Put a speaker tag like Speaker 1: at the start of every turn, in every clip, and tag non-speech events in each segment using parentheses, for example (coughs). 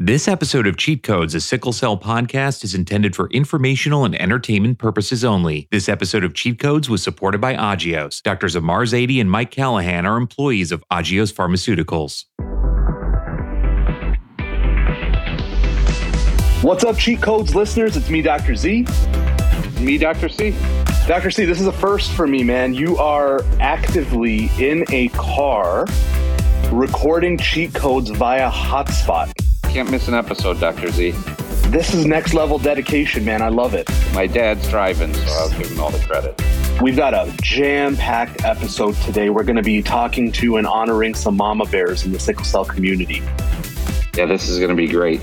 Speaker 1: This episode of Cheat Codes, a sickle cell podcast, is intended for informational and entertainment purposes only. This episode of Cheat Codes was supported by Agios. Doctors Ahmar Zaidi and Mike Callaghan are employees of Agios Pharmaceuticals.
Speaker 2: What's up, Cheat Codes listeners? It's me, Dr. Z.
Speaker 3: Me, Dr. C.
Speaker 2: Dr. C, this is a first for me, man. You are actively in a car recording cheat codes via hotspot.
Speaker 3: Can't miss an episode, Dr. Z.
Speaker 2: This is next level dedication, man. I love it.
Speaker 3: My dad's driving, so I'll give him all the credit.
Speaker 2: We've got a jam packed episode today. We're going to be talking to and honoring some mama bears in the sickle cell community.
Speaker 3: Yeah, this is going to be great.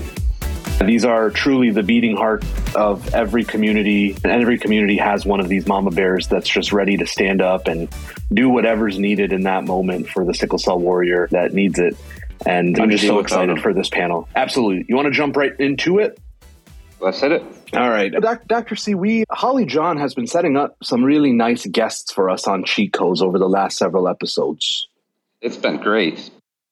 Speaker 2: These are truly the beating heart of every community, and every community has one of these mama bears that's just ready to stand up and do whatever's needed in that moment for the sickle cell warrior that needs it. And I'm just so excited for this panel. Absolutely. You want to jump right into it?
Speaker 3: Let's hit it.
Speaker 2: All right. Dr. C, we, Holly John has been setting up some really nice guests for us on Cheat Codes over the last several episodes.
Speaker 3: It's been great.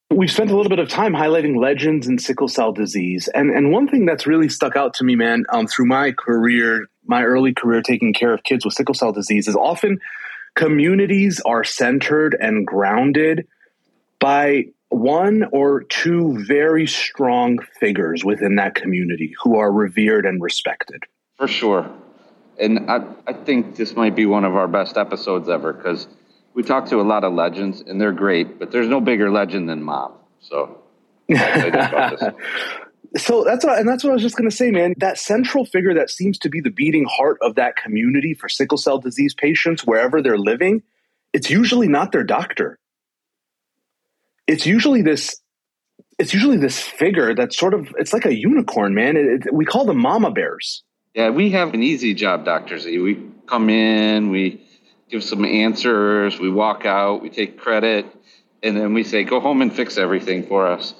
Speaker 2: We've spent a little bit of time highlighting legends in sickle cell disease. And, and one thing that's really stuck out to me, man, um, through my career, my early career taking care of kids with sickle cell disease, is often communities are centered and grounded by one or two very strong figures within that community who are revered and respected.
Speaker 3: For sure. And I, I think this might be one of our best episodes ever because we talk to a lot of legends and they're great, but there's no bigger legend than mom. So, (laughs)
Speaker 2: so that's what, and that's what I was just going to say, man. That central figure that seems to be the beating heart of that community for sickle cell disease patients, wherever they're living, it's usually not their doctor it's usually this it's usually this figure that's sort of it's like a unicorn man. It, it, we call them mama bears.
Speaker 3: Yeah we have an easy job dr z. We come in we give some answers we walk out we take credit and then we say go home and fix everything for us.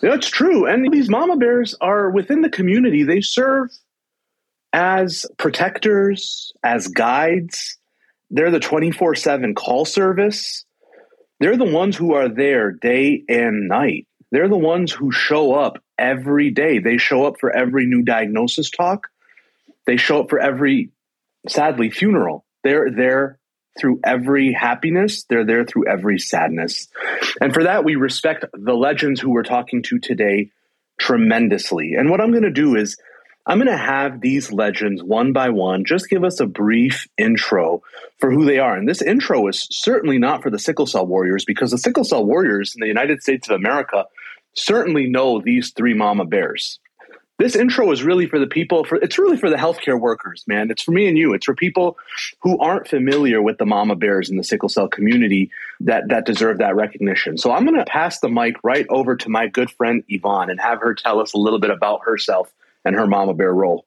Speaker 2: That's true and these mama bears are within the community. They serve as protectors as guides. They're the 24-7 call service they're the ones who are there day and night. They're the ones who show up every day. They show up for every new diagnosis talk. They show up for every, sadly, funeral. They're there through every happiness. They're there through every sadness. And for that, we respect the legends who we're talking to today tremendously. And what I'm going to do is I'm going to have these legends one by one just give us a brief intro for who they are. And this intro is certainly not for the sickle cell warriors because the sickle cell warriors in the United States of America certainly know these three mama bears. This intro is really for the people for it's really for the healthcare workers, man. It's for me and you. It's for people who aren't familiar with the mama bears in the sickle cell community that that deserve that recognition. So I'm going to pass the mic right over to my good friend Yvonne and have her tell us a little bit about herself and her mama bear role.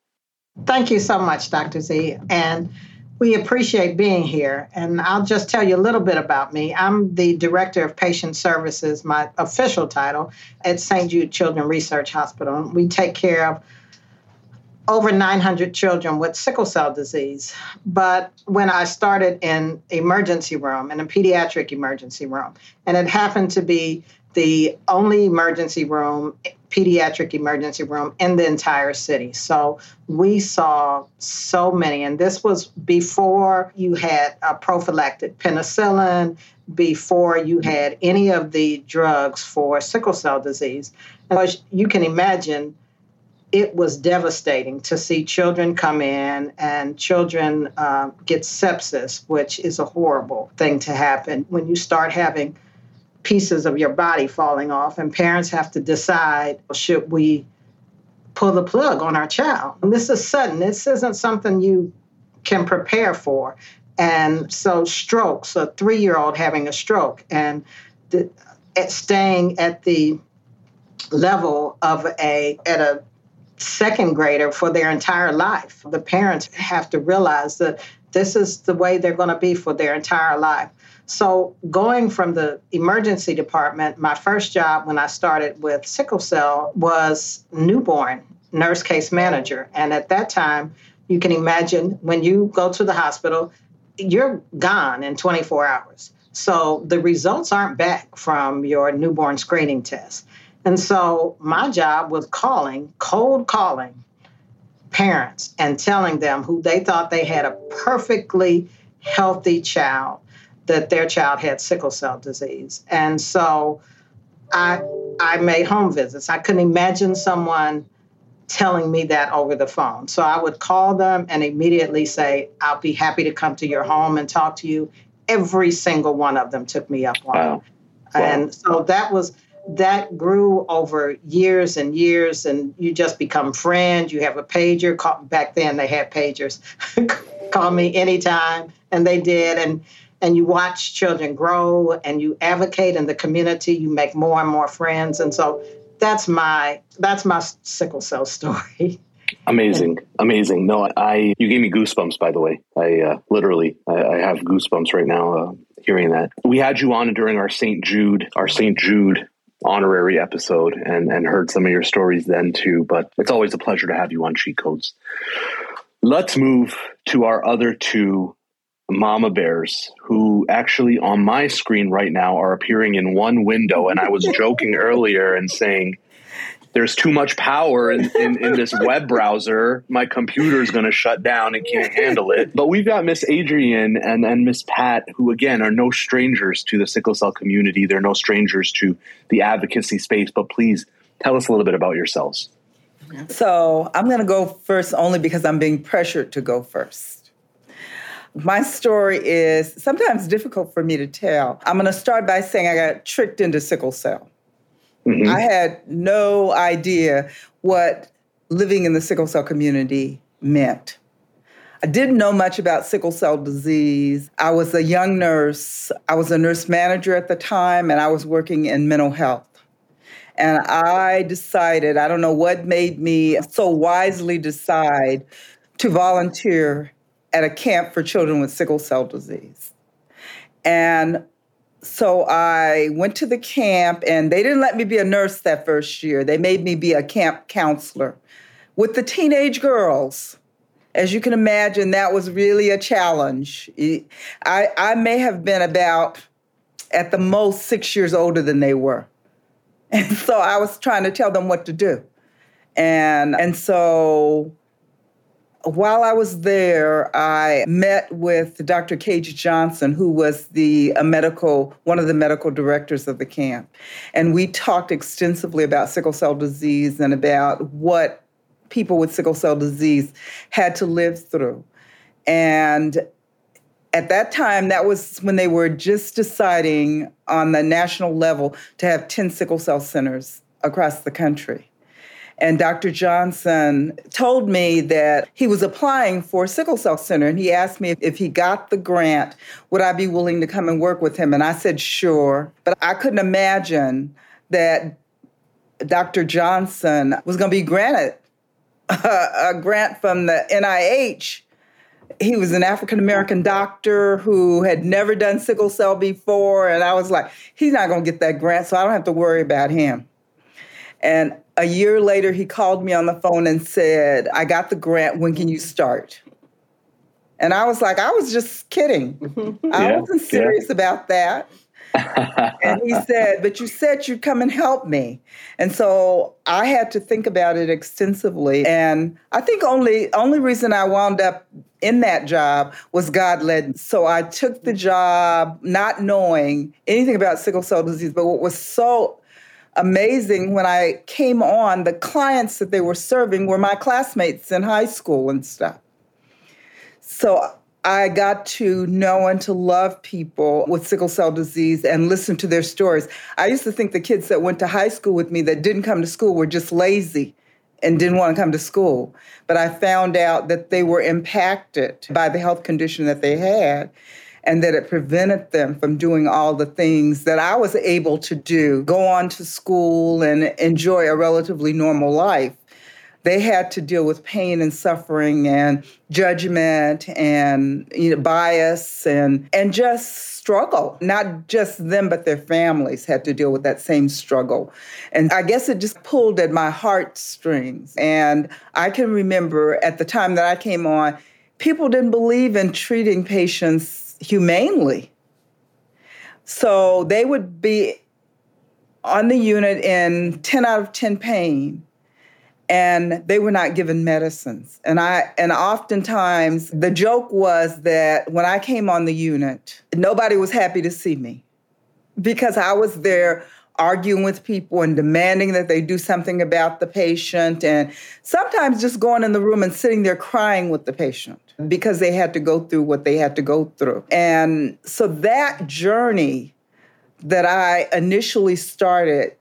Speaker 4: Thank you so much, Dr. Z. And we appreciate being here. And I'll just tell you a little bit about me. I'm the Director of Patient Services, my official title, at St. Jude Children Research Hospital. We take care of over 900 children with sickle cell disease. But when I started in emergency room, in a pediatric emergency room, and it happened to be the only emergency room, pediatric emergency room in the entire city. So we saw so many, and this was before you had a prophylactic penicillin, before you had any of the drugs for sickle cell disease. And as you can imagine, it was devastating to see children come in and children uh, get sepsis, which is a horrible thing to happen when you start having pieces of your body falling off, and parents have to decide should we pull the plug on our child? And this is sudden, this isn't something you can prepare for. And so, strokes, a three year old having a stroke, and the, at staying at the level of a at a second grader for their entire life. The parents have to realize that this is the way they're going to be for their entire life. So, going from the emergency department, my first job when I started with sickle cell was newborn nurse case manager. And at that time, you can imagine when you go to the hospital, you're gone in 24 hours. So, the results aren't back from your newborn screening test. And so my job was calling, cold calling parents and telling them who they thought they had a perfectly healthy child that their child had sickle cell disease. And so I I made home visits. I couldn't imagine someone telling me that over the phone. So I would call them and immediately say, I'll be happy to come to your home and talk to you. Every single one of them took me up on wow. it. Wow. And so that was that grew over years and years and you just become friends you have a pager call, back then they had pagers (laughs) call me anytime and they did and and you watch children grow and you advocate in the community you make more and more friends. And so that's my that's my sickle cell story. (laughs)
Speaker 2: Amazing. Amazing. No i you gave me goosebumps by the way. I uh, literally I, I, have goosebumps right now uh, hearing that. We had you on during our st jude our st jude honorary episode and and heard some of your stories then too but it's always a pleasure to have you on cheat codes. Let's move to our other two mama bears who actually on my screen right now are appearing in one window and i was (laughs) joking earlier and saying there's too much power in, in, in this web browser. My computer's going to shut down and can't handle it. But we've got Miss Adrienne and, and Miss Pat, who again are no strangers to the sickle cell community. They're no strangers to the advocacy space. But please tell us a little bit about yourselves.
Speaker 5: So I'm going to go first only because I'm being pressured to go first. My story is sometimes difficult for me to tell. I'm going to start by saying I got tricked into sickle cell. Mm-hmm. I had no idea what living in the sickle cell community meant. I didn't know much about sickle cell disease. I was a young nurse. I was a nurse manager at the time, and I was working in mental health. And I decided, I don't know what made me so wisely decide to volunteer at a camp for children with sickle cell disease. And so I went to the camp, and they didn't let me be a nurse that first year. They made me be a camp counselor with the teenage girls. As you can imagine, that was really a challenge. I, I may have been about, at the most, six years older than they were. (laughs) And so I was trying to tell them what to do. And, and so while I was there, I met with Dr. Cage Johnson, who was the medical one of the medical directors of the camp, and we talked extensively about sickle cell disease and about what people with sickle cell disease had to live through. And at that time, that was when they were just deciding on the national level to have 10 sickle cell centers across the country. And Dr. Johnson told me that he was applying for sickle cell center. And he asked me if he got the grant, would I be willing to come and work with him? And I said, sure. But I couldn't imagine that Dr. Johnson was going to be granted (laughs) a, a grant from the NIH. He was an African American doctor who had never done sickle cell before. And I was like, he's not going to get that grant, so I don't have to worry about him. And a year later, he called me on the phone and said, I got the grant. When can you start? And I was like, I was just kidding. Mm-hmm. I yeah, wasn't serious yeah. about that. and he (laughs) said, But you said you'd come and help me. And so I had to think about it extensively. And I think only only reason I wound up in that job was God led. So I took the job not knowing anything about sickle cell disease, but what was so amazing when I came on, the clients that they were serving were my classmates in high school and stuff. So I got to know and to love people with sickle cell disease and listen to their stories. I used to think the kids that went to high school with me that didn't come to school were just lazy and didn't want to come to school. But I found out that they were impacted by the health condition that they had and that it prevented them from doing all the things that I was able to do go on to school and enjoy a relatively normal life. They had to deal with pain and suffering and judgment and you know, bias and, and just struggle. Not just them, but their families had to deal with that same struggle. And I guess it just pulled at my heartstrings. And I can remember at the time that I came on, people didn't believe in treating patients humanely. So they would be on the unit in 10 out of 10 pain and they were not given medicines. And I and oftentimes the joke was that when I came on the unit, nobody was happy to see me because I was there arguing with people and demanding that they do something about the patient and sometimes just going in the room and sitting there crying with the patient because they had to go through what they had to go through. And so that journey that I initially started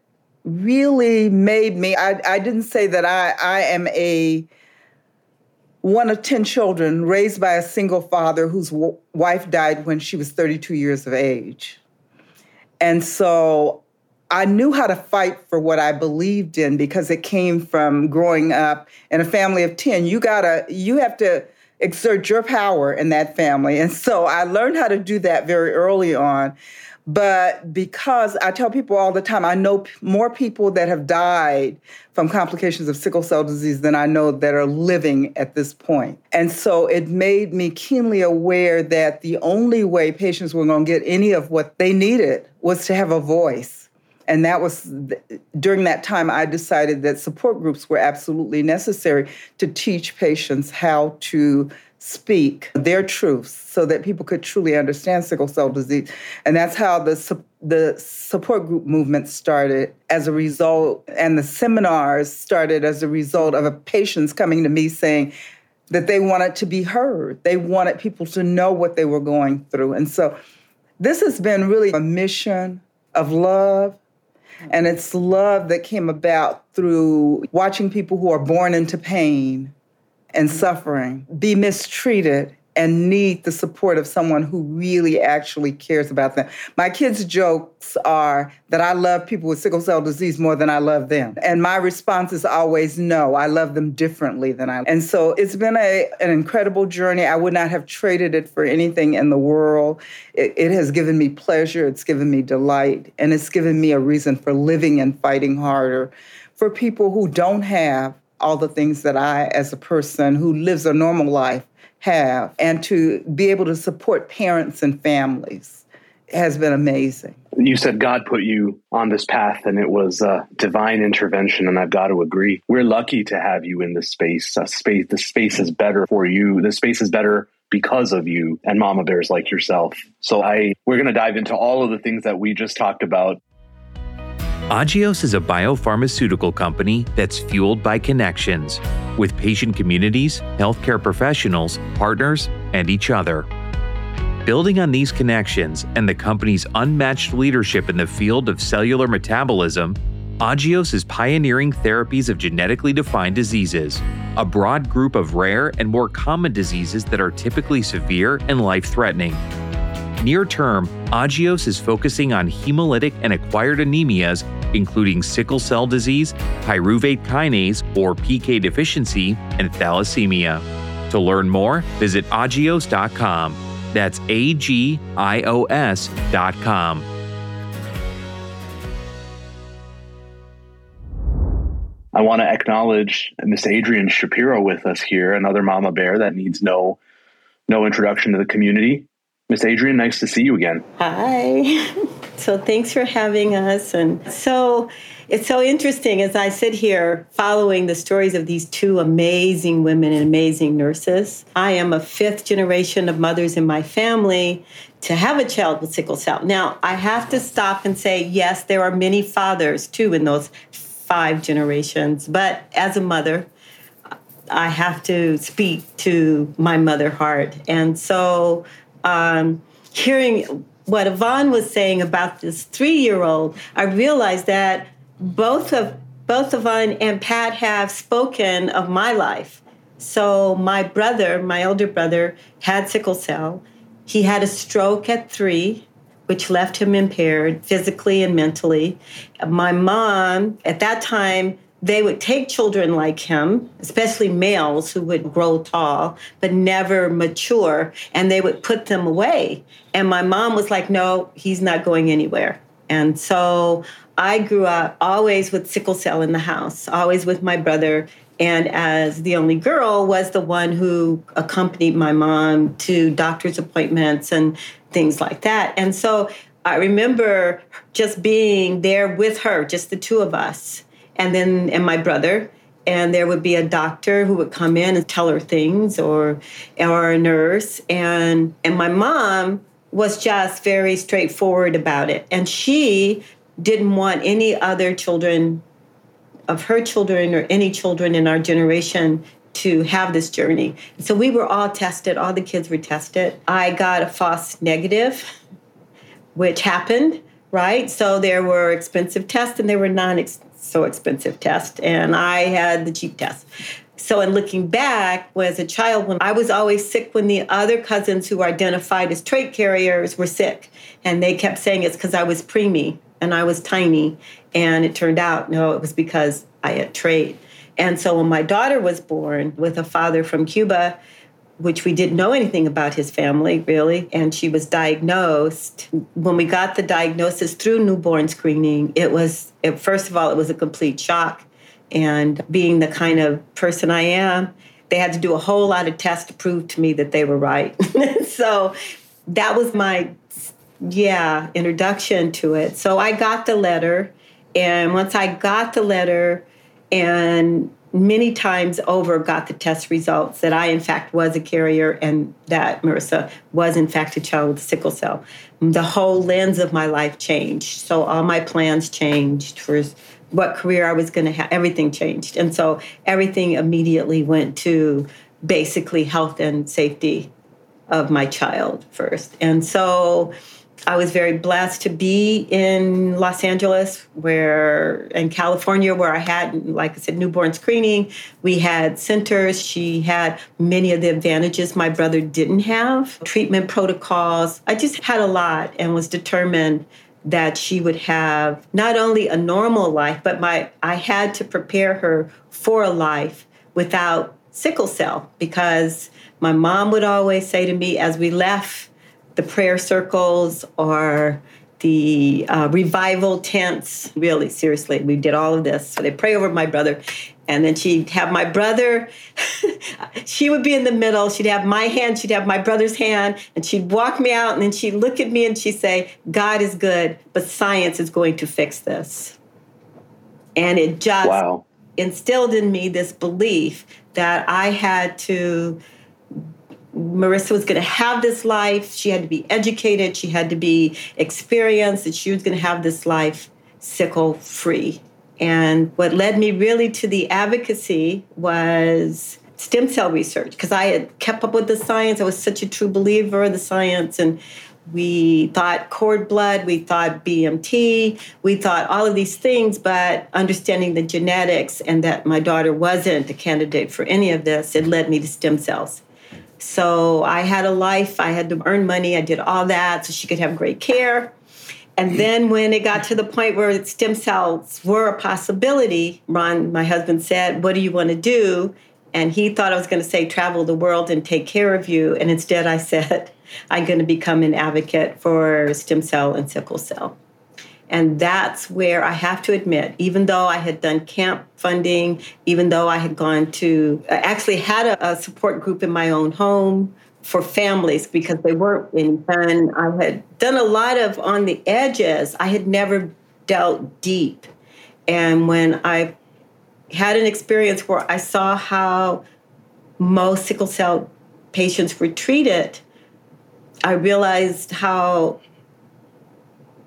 Speaker 5: really made me I, I didn't say that I, I am a one of 10 children raised by a single father whose w- wife died when she was 32 years of age. And so I knew how to fight for what I believed in because it came from growing up in a family of 10. You gotta, you have to exert your power in that family. And so I learned how to do that very early on. But because I tell people all the time, I know p- more people that have died from complications of sickle cell disease than I know that are living at this point. And so it made me keenly aware that the only way patients were going to get any of what they needed was to have a voice. And that was during that time, I decided that support groups were absolutely necessary to teach patients how to speak their truths so that people could truly understand sickle cell disease. And that's how the, the support group movement started as a result, and the seminars started as a result of a patients coming to me saying that they wanted to be heard. They wanted people to know what they were going through. And so this has been really a mission of love. And it's love that came about through watching people who are born into pain and suffering, be mistreated, and need the support of someone who really actually cares about them. My kids' jokes are that I love people with sickle cell disease more than I love them. And my response is always no, I love them differently than I. And so it's been a, an incredible journey. I would not have traded it for anything in the world. It, it has given me pleasure, it's given me delight, and it's given me a reason for living and fighting harder for people who don't have all the things that I, as a person who lives a normal life, have, and to be able to support parents and families has been amazing.
Speaker 2: You said God put you on this path and it was a divine intervention, and I've got to agree. We're lucky to have you in this space. A space the space is better for you. The space is better because of you and mama bears like yourself. So I we're going to dive into all of the things that we just talked about
Speaker 1: Agios is a biopharmaceutical company that's fueled by connections with patient communities, healthcare professionals, partners, and each other. Building on these connections and the company's unmatched leadership in the field of cellular metabolism, Agios is pioneering therapies of genetically defined diseases, a broad group of rare and more common diseases that are typically severe and life threatening. Near term, Agios is focusing on hemolytic and acquired anemias, including sickle cell disease, pyruvate kinase or PK deficiency, and thalassemia. To learn more, visit agios.com. That's A G I O S.com.
Speaker 2: I want to acknowledge Miss Adrienne Shapiro with us here, another mama bear that needs no no introduction to the community. Miss Adrienne, nice to see you again.
Speaker 6: Hi. (laughs) So thanks for having us. And so it's so interesting as I sit here following the stories of these two amazing women and amazing nurses. I am a fifth generation of mothers in my family to have a child with sickle cell. Now, I have to stop and say, yes, there are many fathers too in those five generations. But as a mother, I have to speak to my mother heart. And so um, hearing what Yvonne was saying about this three-year-old, I realized that both of both Yvonne and Pat have spoken of my life. So my brother, my elder brother, had sickle cell. He had a stroke at three, which left him impaired physically and mentally. My mom, at that time, they would take children like him, especially males who would grow tall but never mature, and they would put them away. And my mom was like, no, he's not going anywhere. And so I grew up always with sickle cell in the house, always with my brother. And as the only girl, was the one who accompanied my mom to doctor's appointments and things like that. And so I remember just being there with her, just the two of us, and then and my brother. And there would be a doctor who would come in and tell her things, or or a nurse, and and my mom was just very straightforward about it, and she didn't want any other children of her children or any children in our generation to have this journey. So we were all tested, all the kids were tested. I got a false negative, which happened, right? So there were expensive tests and there were non so expensive test, and I had the cheap test. So, in looking back, as a child, when I was always sick when the other cousins who identified as trait carriers were sick, and they kept saying it's because I was preemie and I was tiny. And it turned out, no, it was because I had trait. And so when my daughter was born with a father from Cuba, which we didn't know anything about his family really, and she was diagnosed. When we got the diagnosis through newborn screening, it was, it, first of all, it was a complete shock. And being the kind of person I am, they had to do a whole lot of tests to prove to me that they were right. (laughs) so that was my, yeah, introduction to it. So I got the letter. And once I got the letter, and many times over got the test results that I, in fact, was a carrier and that Marissa was, in fact, a child with sickle cell. The whole lens of my life changed. So all my plans changed for what career I was going to have. Everything changed. And so everything immediately went to basically health and safety of my child first. And so I was very blessed to be in Los Angeles, where in California, where I had, like I said, newborn screening. We had centers. She had many of the advantages my brother didn't have, treatment protocols. I just had a lot and was determined that she would have not only a normal life, but my I had to prepare her for a life without sickle cell because my mom would always say to me as we left the prayer circles or the uh, revival tents. Really, seriously, we did all of this. So they pray over my brother. And then she'd have my brother, (laughs) she would be in the middle. She'd have my hand, she'd have my brother's hand, and she'd walk me out. And then she'd look at me and she'd say, God is good, but science is going to fix this. And it just wow. instilled in me this belief that I had to Marissa was going to have this life. She had to be educated. She had to be experienced, and she was going to have this life sickle free. And what led me really to the advocacy was stem cell research because I had kept up with the science. I was such a true believer in the science. And we thought cord blood, we thought BMT, we thought all of these things, but understanding the genetics and that my daughter wasn't a candidate for any of this, it led me to stem cells. So I had a life, I had to earn money, I did all that so she could have great care. And then when it got to the point where stem cells were a possibility, Ron, my husband said, What do you want to do? And he thought I was going to say, Travel the world and take care of you. And instead, I said, (laughs) I'm going to become an advocate for stem cell and sickle cell. And that's where I have to admit, even though I had done camp funding, even though I had gone to, I actually had a, a support group in my own home for families because they weren't any fun. I had done a lot of on the edges. I had never dealt deep. And when I had an experience where I saw how most sickle cell patients were treated, I realized how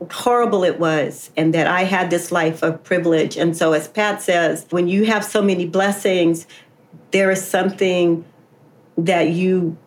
Speaker 6: horrible it was and that I had this life of privilege. And so, as Pat says, when you have so many blessings, there is something that you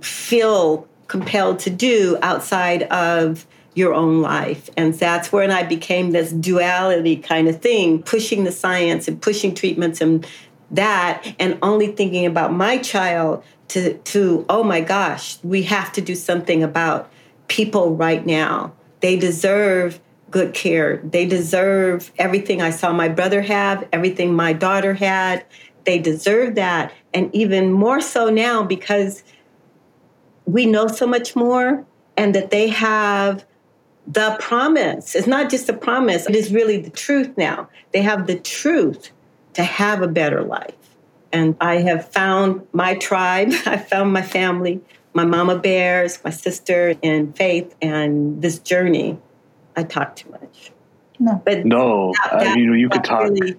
Speaker 6: feel compelled to do outside of your own life. And that's when I became this duality kind of thing, pushing the science and pushing treatments and that, and only thinking about my child to, to oh my gosh, we have to do something about people right now they deserve good care. They deserve everything I saw my brother have, everything my daughter had. They deserve that. And even more so now because we know so much more and that they have the promise. It's not just a promise, it is really the truth now. They have the truth to have a better life. And I have found my tribe, (laughs) I found my family my mama bears, my sister, and Faith, and this journey, I talk too much.
Speaker 5: No,
Speaker 2: but no, that, that, you you could talk.
Speaker 6: Really,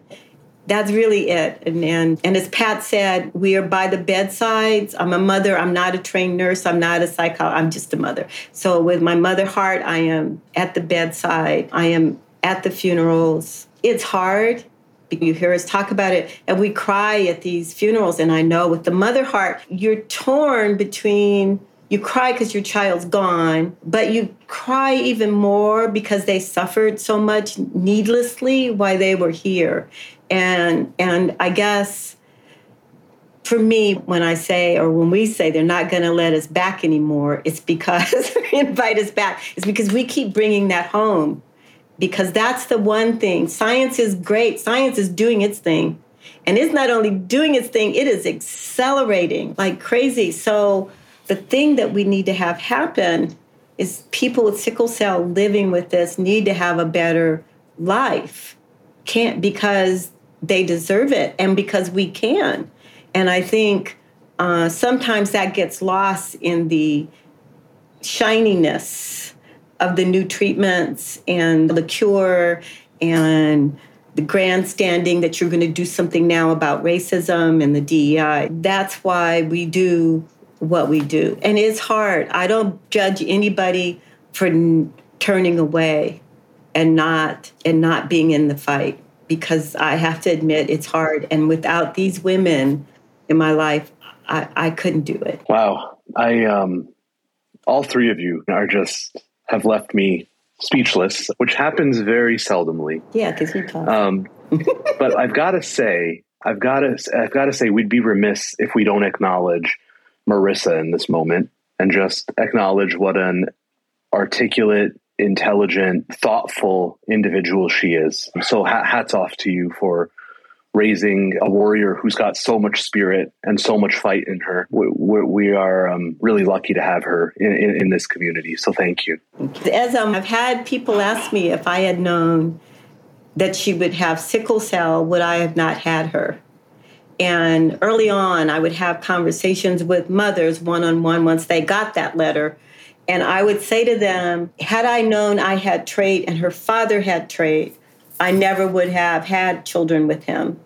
Speaker 6: that's really it. And, and and as Pat said, we are by the bedsides. I'm a mother. I'm not a trained nurse. I'm not a psychologist. I'm just a mother. So with my mother heart, I am at the bedside. I am at the funerals. It's hard. You hear us talk about it, and we cry at these funerals. And I know with the mother heart, you're torn between you cry because your child's gone, but you cry even more because they suffered so much needlessly while they were here and and i guess for me when i say or when we say they're not going to let us back anymore it's because (laughs) invite us back it's because we keep bringing that home because that's the one thing. Science is great. Science is doing its thing. And it's not only doing its thing it is accelerating like crazy. So the thing that we need to have happen is people with sickle cell living with this need to have a better life. Can't because they deserve it and because we can. And I think uh, sometimes that gets lost in the shininess of the new treatments and the cure and the grandstanding that you're going to do something now about racism and the DEI. That's why we do what we do. And it's hard. I don't judge anybody for n- turning away and not and not being in the fight because I have to admit it's hard. And without these women in my life, I, I couldn't do it.
Speaker 2: Wow. I, um, all three of you are just have left me speechless, which happens very seldomly.
Speaker 6: Yeah, because you talk. Um, (laughs)
Speaker 2: but I've got to say, I've got to, I've got to say, we'd be remiss if we don't acknowledge Marissa in this moment and just acknowledge what an articulate, intelligent, thoughtful individual she is. So hats off to you for raising a warrior who's got so much spirit and so much fight in her. We, we are um, really lucky to have her in, in, in, this community. So thank you.
Speaker 6: As um, I've had people ask me if I had known that she would have sickle cell, would I have not had her? And early on, I would have conversations with mothers one on one once they got that letter and I would say to them, had I known I had trait and her father had trait, I never would have had children with him.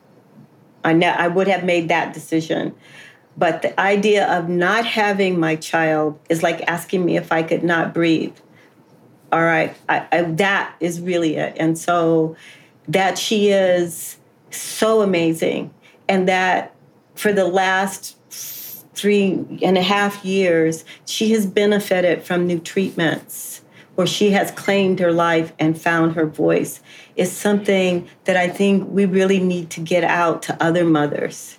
Speaker 6: I, I would have made that decision. But the idea of not having my child is like asking me if I could not breathe. All right, I, I, that is really it. And so that she is so amazing, and that for the last three and a half years, she has benefited from new treatments where she has claimed her life and found her voice is something that I think we really need to get out to other mothers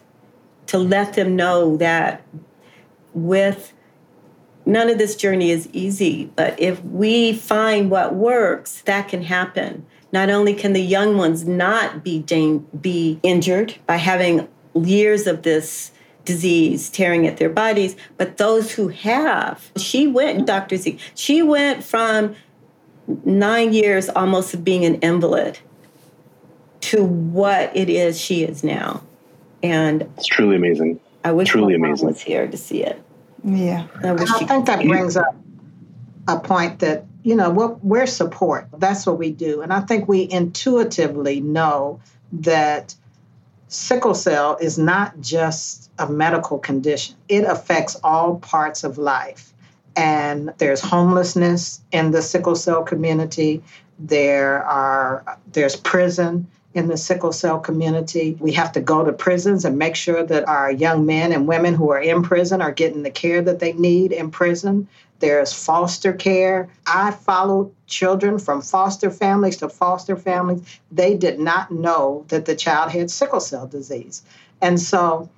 Speaker 6: to let them know that with none of this journey is easy, but if we find what works, that can happen. Not only can the young ones not be be injured by having years of this disease tearing at their bodies, but those who have, she went, Dr. Z, she went from nine years almost of being an invalid to what it is she is now. And
Speaker 2: it's truly amazing.
Speaker 6: I wish
Speaker 2: truly amazing.
Speaker 6: was here to see it.
Speaker 5: Yeah.
Speaker 4: I, wish I think that brings up a point that, you know, what we're support. That's what we do. And I think we intuitively know that sickle cell is not just a medical condition, it affects all parts of life. And there's homelessness in the sickle cell community. There are there's prison in the sickle cell community. We have to go to prisons and make sure that our young men and women who are in prison are getting the care that they need in prison. There's foster care. I follow children from foster families to foster families. They did not know that the child had sickle cell disease. And so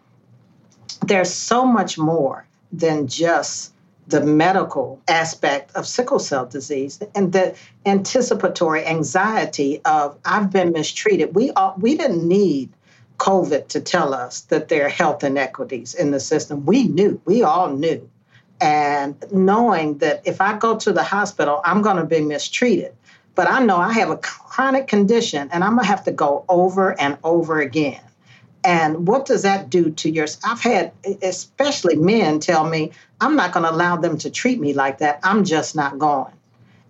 Speaker 4: there's so much more than just the medical aspect of sickle cell disease and the anticipatory anxiety of I've been mistreated. We all, we didn't need COVID to tell us that there are health inequities in the system. We knew, we all knew and knowing that if I go to the hospital, I'm going to be mistreated. But I know I have a chronic condition and I'm going to have to go over and over again. And what does that do to your? I've had, especially men, tell me, I'm not going to allow them to treat me like that. I'm just not going.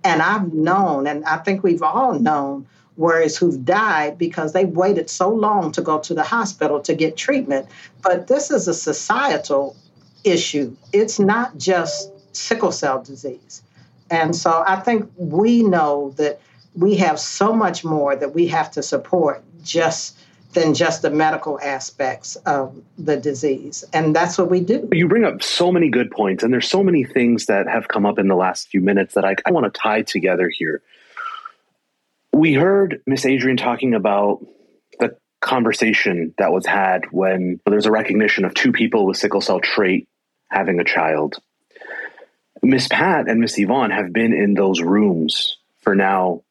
Speaker 4: And I've known, and I think we've all known, whereas who've died because they waited so long to go to the hospital to get treatment. But this is a societal issue. It's not just sickle cell disease. And so I think we know that we have so much more that we have to support just than just the medical aspects of the disease. And that's what we do.
Speaker 2: You bring up so many good points, and there's so many things that have come up in the last few minutes that I, I want to tie together here. We heard Miss Adrienne talking about the conversation that was had when there's a recognition of two people with sickle cell trait having a child. Miss Pat and Miss Yvonne have been in those rooms for now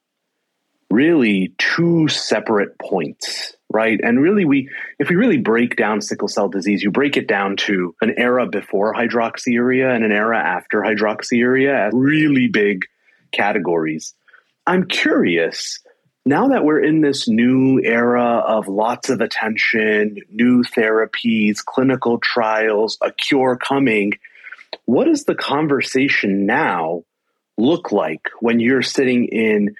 Speaker 2: really two separate points, right? And really we if we really break down sickle cell disease, you break it down to an era before hydroxyurea and an era after hydroxyurea really big categories. I'm curious, now that we're in this new era of lots of attention, new therapies, clinical trials, a cure coming, what does the conversation now look like when you're sitting in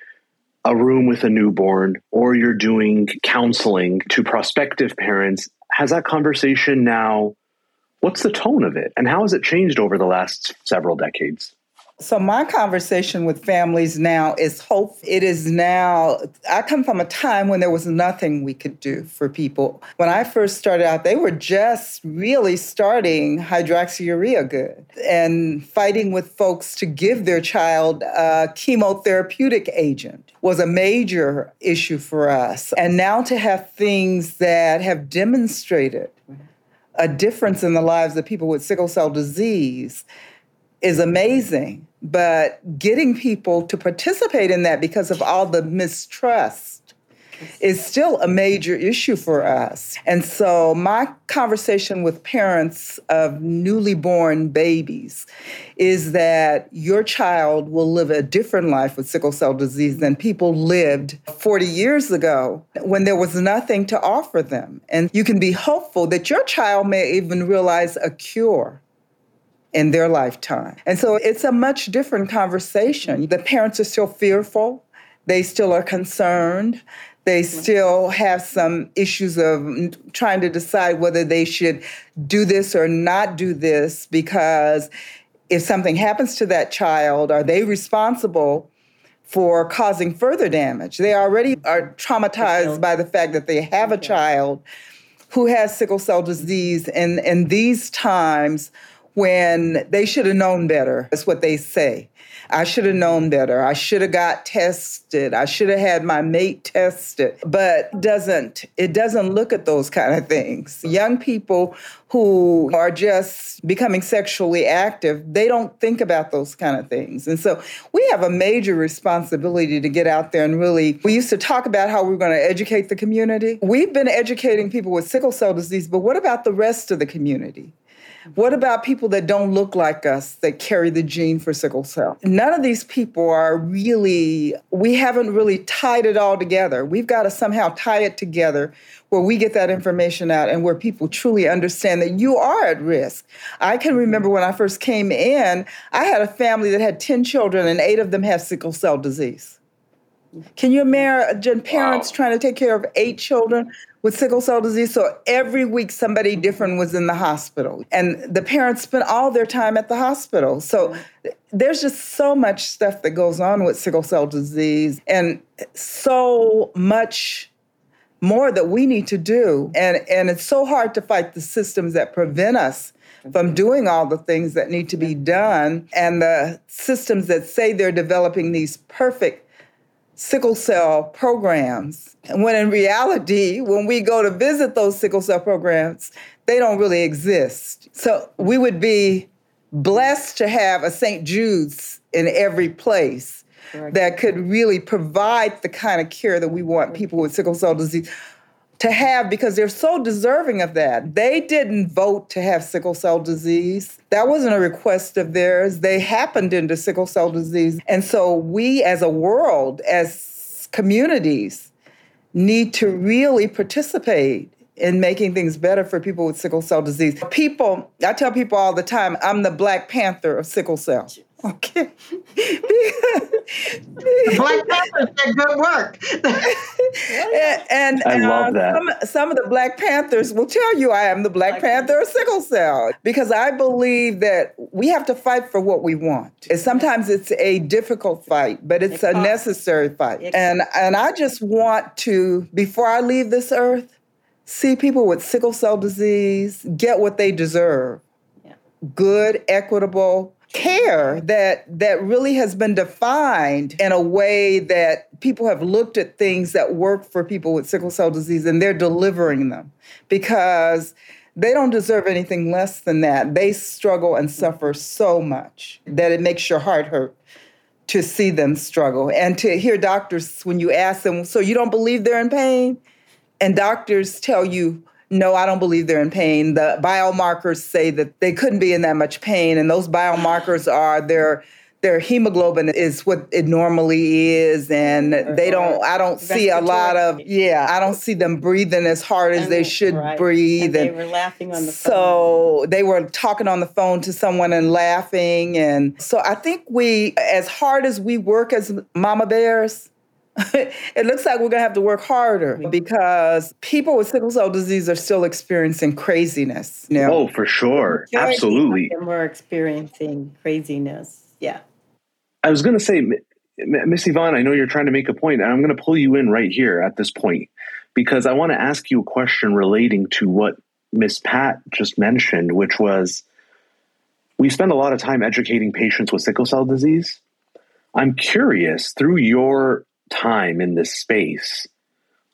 Speaker 2: a room with a newborn or you're doing counseling to prospective parents? Has that conversation now, what's the tone of it? And how has it changed over the last several decades?
Speaker 5: So, my conversation with families now is hope. It is now, I come from a time when there was nothing we could do for people. When I first started out, they were just really starting hydroxyurea good and fighting with folks to give their child a chemotherapeutic agent was a major issue for us. And now to have things that have demonstrated a difference in the lives of people with sickle cell disease is amazing. But getting people to participate in that because of all the mistrust is still a major issue for us. And so, my conversation with parents of newly born babies is that your child will live a different life with sickle cell disease than people lived 40 years ago when there was nothing to offer them. And you can be hopeful that your child may even realize a cure in their lifetime. And so it's a much different conversation. The parents are still fearful, they still are concerned. They still have some issues of trying to decide whether they should do this or not do this because if something happens to that child, are they responsible for causing further damage? They already are traumatized by the fact that they have a child who has sickle cell disease. And in these times, when they should have known better. That's what they say. I should have known better. I should have got tested. I should have had my mate tested. But doesn't it doesn't look at those kind of things. Young people who are just becoming sexually active, they don't think about those kind of things. And so we have a major responsibility to get out there and really we used to talk about how we we're going to educate the community. We've been educating people with sickle cell disease, but what about the rest of the community? What about people that don't look like us that carry the gene for sickle cell? None of these people are really, we haven't really tied it all together. We've got to somehow tie it together where we get that information out and where people truly understand that you are at risk. I can remember when I first came in, I had a family that had 10 children and eight of them have sickle cell disease. Can you imagine parents wow. trying to take care of eight children with sickle cell disease? So every week somebody mm-hmm. different was in the hospital, and the parents spent all their time at the hospital. So mm-hmm. there's just so much stuff that goes on with sickle cell disease, and so much more that we need to do. And, and it's so hard to fight the systems that prevent us from mm-hmm. doing all the things that need to be done and the systems that say they're developing these perfect sickle cell programs. When in reality, when we go to visit those sickle cell programs, they don't really exist. So we would be blessed to have a St. Jude's in every place that could really provide the kind of care that we want people with sickle cell disease to have because they're so deserving of that. They didn't vote to have sickle cell disease. That wasn't a request of theirs. They happened into sickle cell disease. And so we as a world, as communities, need to really participate in making things better for people with sickle cell disease. People, I tell people all the time, I'm the Black Panther of sickle cell. Okay.
Speaker 4: Black Panthers did good work. (laughs)
Speaker 5: and, and
Speaker 2: I love
Speaker 5: uh,
Speaker 2: that.
Speaker 5: Some, some of the Black Panthers will tell you I am the Black Panther of sickle cell because I believe that we have to fight for what we want. And sometimes it's a difficult fight, but it's a necessary fight. And and I just want to before I leave this earth, see people with sickle cell disease get what they deserve. Good, equitable care that that really has been defined in a way that people have looked at things that work for people with sickle cell disease and they're delivering them because they don't deserve anything less than that. They struggle and suffer so much that it makes your heart hurt to see them struggle and to hear doctors when you ask them, so you don't believe they're in pain? And doctors tell you, no, I don't believe they're in pain. The biomarkers say that they couldn't be in that much pain, and those biomarkers are their their hemoglobin is what it normally is, and they don't. I don't see a lot of yeah. I don't see them breathing as hard as they should
Speaker 6: right.
Speaker 5: breathe.
Speaker 6: And they were laughing on the phone.
Speaker 5: so they were talking on the phone to someone and laughing, and so I think we, as hard as we work as mama bears, (laughs) it looks like we're going to have to work harder because people with sickle cell disease are still experiencing craziness. You know?
Speaker 2: Oh, for sure.
Speaker 6: Majority
Speaker 2: Absolutely.
Speaker 6: of them were experiencing craziness. Yeah.
Speaker 2: I was going to say, M- M- Miss Yvonne, I know you're trying to make a point, and I'm going to pull you in right here at this point because I want to ask you a question relating to what Miss Pat just mentioned, which was we spend a lot of time educating patients with sickle cell disease. I'm curious through your time in this space,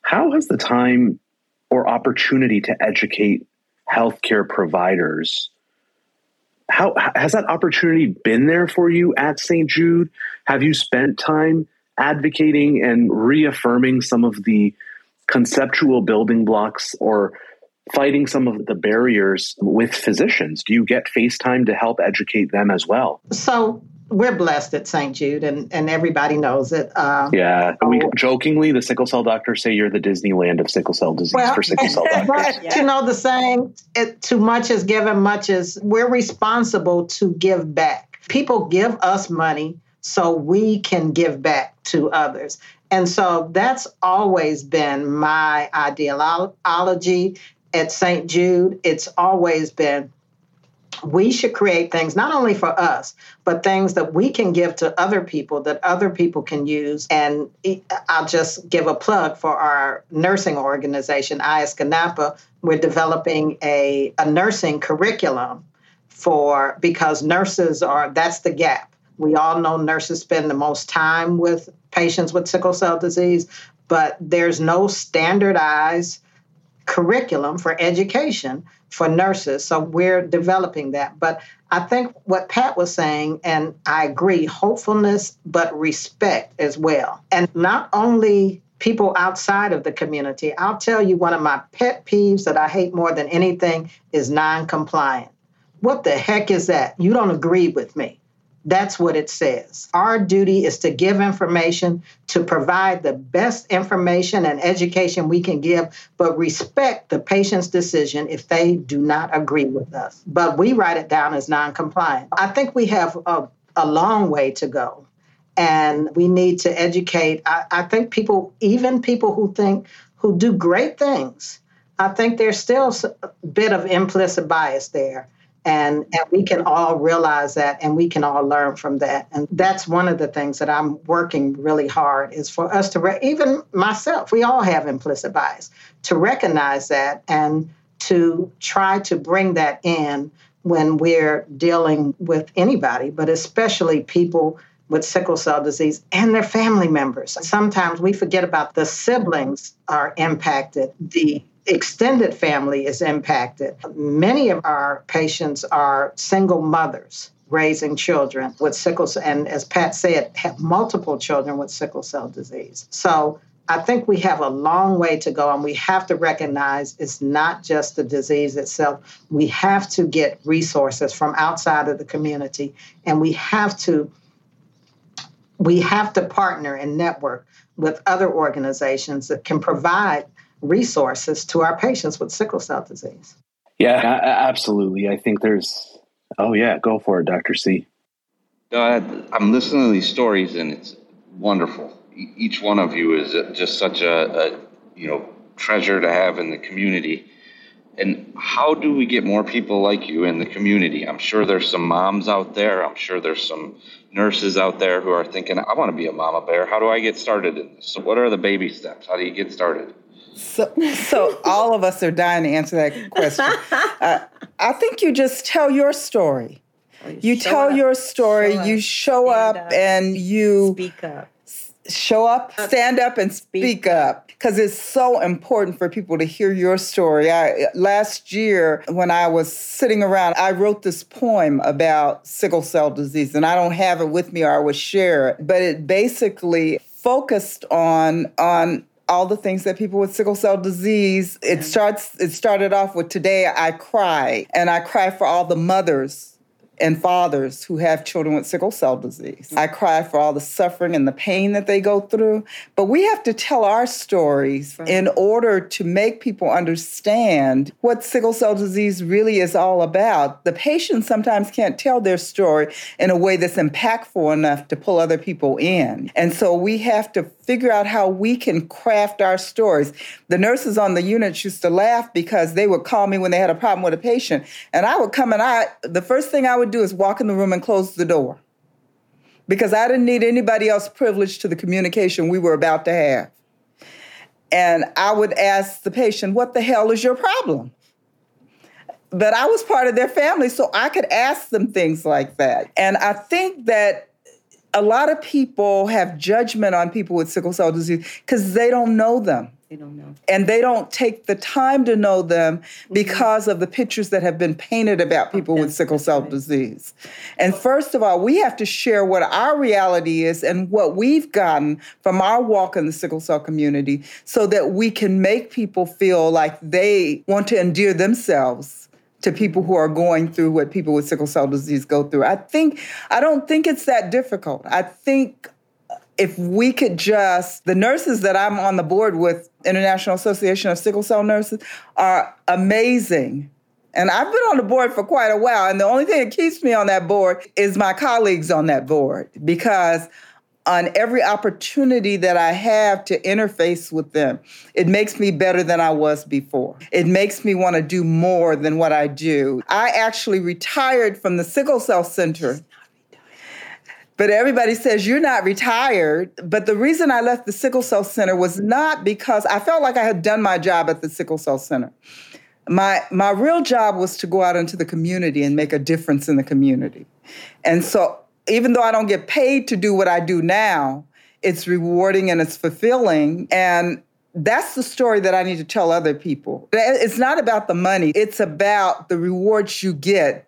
Speaker 2: how has the time or opportunity to educate healthcare providers how has that opportunity been there for you at St. Jude? Have you spent time advocating and reaffirming some of the conceptual building blocks or fighting some of the barriers with physicians? Do you get FaceTime to help educate them as well?
Speaker 4: So we're blessed at St. Jude, and, and everybody knows it. Uh,
Speaker 2: Yeah, we jokingly the sickle cell doctors say you're the Disneyland of sickle cell disease
Speaker 4: Well,
Speaker 2: for sickle cell (laughs) doctors.
Speaker 4: But you know the saying, it, too much is given, much is we're responsible to give back. People give us money so we can give back to others. And so that's always been my ideology at St. Jude. It's always been we should create things not only for us, but things that we can give to other people that other people can use. And I'll just give a plug for our nursing organization, ISCA Napa. We're developing a, a nursing curriculum for because nurses are that's the gap. We all know nurses spend the most time with patients with sickle cell disease, but there's no standardized curriculum for education for nurses. So we're developing that. But I think what Pat was saying, and I agree, hopefulness, but respect as well. And not only people outside of the community. I'll tell you one of my pet peeves that I hate more than anything is non compliant. What the heck is that? You don't agree with me. That's what it says. Our duty is to give information, to provide the best information and education we can give, but respect the patient's decision if they do not agree with us. But we write it down as non compliant. I think we have a, a long way to go. And we need to educate. I, I think people, even people who think, who do great things, I think there's still a bit of implicit bias there and and we can all realize that and we can all learn from that. And that's one of the things that i'm working really hard is for us to re- even myself we all have implicit bias to recognize that and to try to bring that in when we're dealing with anybody but especially people with sickle cell disease and their family members. Sometimes we forget about the siblings are impacted the extended family is impacted. Many of our patients are single mothers raising children with sickle cell, and as Pat said, have multiple children with sickle cell disease. So I think we have a long way to go, and we have to recognize it's not just the disease itself. We have to get resources from outside of the community, and we have to we have to partner and network with other organizations that can provide resources to our patients with sickle cell disease.
Speaker 2: Yeah, absolutely. I think there's, oh, yeah, go for it, Dr. C.
Speaker 3: Uh, I'm listening to these stories and it's wonderful. Each one of you is just such a, a you know treasure to have in the community. And how do we get more people like you in the community? I'm sure there's some moms out there. I'm sure there's some nurses out there who are thinking, I want to be a mama bear. How do I get started in this? So, what are the baby steps? How do you get started?
Speaker 5: So, so all of us are dying to answer that question. (laughs) Uh, I think you just tell your story. You, you tell up, your story. Show you show up, up, and you
Speaker 6: speak up
Speaker 5: show up, stand up, and speak up because it's so important for people to hear your story. I, last year, when I was sitting around, I wrote this poem about sickle cell disease, and I don't have it with me or I would share it, but it basically focused on on all the things that people with sickle cell disease it starts it started off with today i cry and i cry for all the mothers and fathers who have children with sickle cell disease. I cry for all the suffering and the pain that they go through. But we have to tell our stories right. in order to make people understand what sickle cell disease really is all about. The patients sometimes can't tell their story in a way that's impactful enough to pull other people in. And so we have to figure out how we can craft our stories. The nurses on the units used to laugh because they would call me when they had a problem with a patient. And I would come and I, the first thing I would do is walk in the room and close the door because I didn't need anybody else privileged to the communication we were about to have. And I would ask the patient, What the hell is your problem? But I was part of their family, so I could ask them things like that. And I think that a lot of people have judgment on people with sickle cell disease because they don't know them.
Speaker 6: They don't know.
Speaker 5: And they don't take the time to know them mm-hmm. because of the pictures that have been painted about people with sickle cell disease. And first of all, we have to share what our reality is and what we've gotten from our walk in the sickle cell community so that we can make people feel like they want to endear themselves to people who are going through what people with sickle cell disease go through. I think I don't think it's that difficult. I think if we could just the nurses that I'm on the board with International Association of Sickle Cell Nurses are amazing. And I've been on the board for quite a while and the only thing that keeps me on that board is my colleagues on that board because on every opportunity that I have to interface with them, it makes me better than I was before. It makes me want to do more than what I do. I actually retired from the Sickle Cell Center. But everybody says you're not retired. But the reason I left the Sickle Cell Center was not because I felt like I had done my job at the Sickle Cell Center. My, my real job was to go out into the community and make a difference in the community. And so even though I don't get paid to do what I do now, it's rewarding and it's fulfilling. And that's the story that I need to tell other people. It's not about the money, it's about the rewards you get.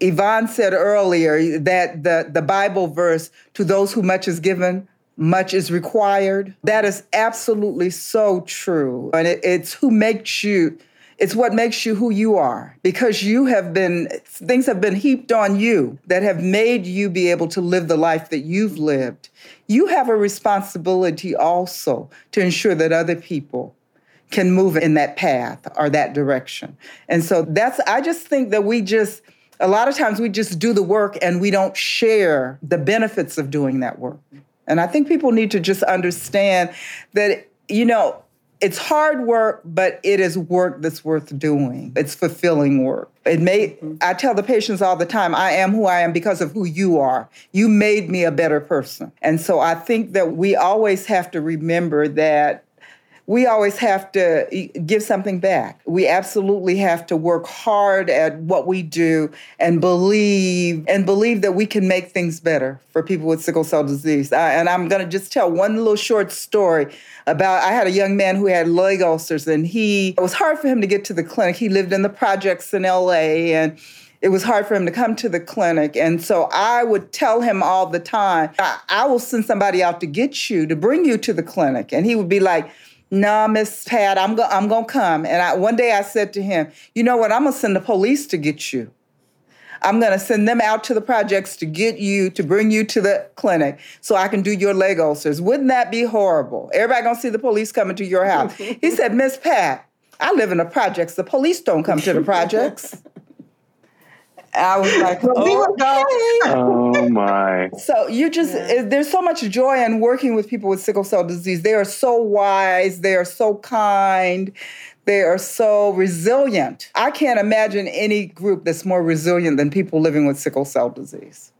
Speaker 5: Yvonne said earlier that the, the Bible verse, to those who much is given, much is required. That is absolutely so true. And it, it's who makes you it's what makes you who you are because you have been, things have been heaped on you that have made you be able to live the life that you've lived. You have a responsibility also to ensure that other people can move in that path or that direction. And so that's, I just think that we just, a lot of times we just do the work and we don't share the benefits of doing that work. And I think people need to just understand that, you know, it's hard work, but it is work that's worth doing. It's fulfilling work. It may mm-hmm. I tell the patients all the time, I am who I am because of who you are. You made me a better person. And so I think that we always have to remember that we always have to give something back. We absolutely have to work hard at what we do and believe and believe that we can make things better for people with sickle cell disease. I, and I'm going to just tell one little short story about I had a young man who had leg ulcers and he it was hard for him to get to the clinic. He lived in the projects in LA and it was hard for him to come to the clinic. And so I would tell him all the time, I, I will send somebody out to get you, to bring you to the clinic. And he would be like, no, Miss Pat, I'm go- I'm gonna come. And I, one day I said to him, you know what? I'm gonna send the police to get you. I'm going to send them out to the projects to get you, to bring you to the clinic so I can do your leg ulcers. Wouldn't that be horrible? Everybody going to see the police coming to your house. (laughs) he said, Miss Pat, I live in the projects. The police don't come to the projects. (laughs) I was like, well, we okay.
Speaker 2: Oh my. (laughs)
Speaker 5: So you just yeah. there's so much joy in working with people with sickle cell disease. They are so wise, they are so kind, they are so resilient. I can't imagine any group that's more resilient than people living with sickle cell disease.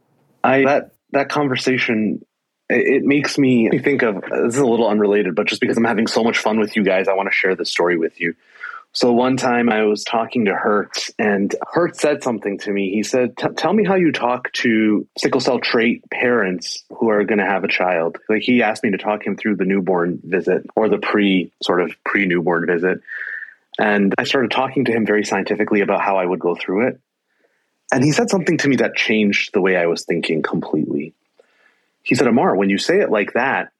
Speaker 2: I that that conversation it makes me think of this is a little unrelated, but just because I'm having so much fun with you guys, I want to share this story with you. So one time I was talking to Hertz, and Hertz said something to me. He said, "Tell me how you talk to sickle cell trait parents who are going to have a child." Like he asked me to talk him through the newborn visit or the pre sort of pre newborn visit, and I started talking to him very scientifically about how I would go through it. And he said something to me that changed the way I was thinking completely. He said, "Ahmar, when you say it like that,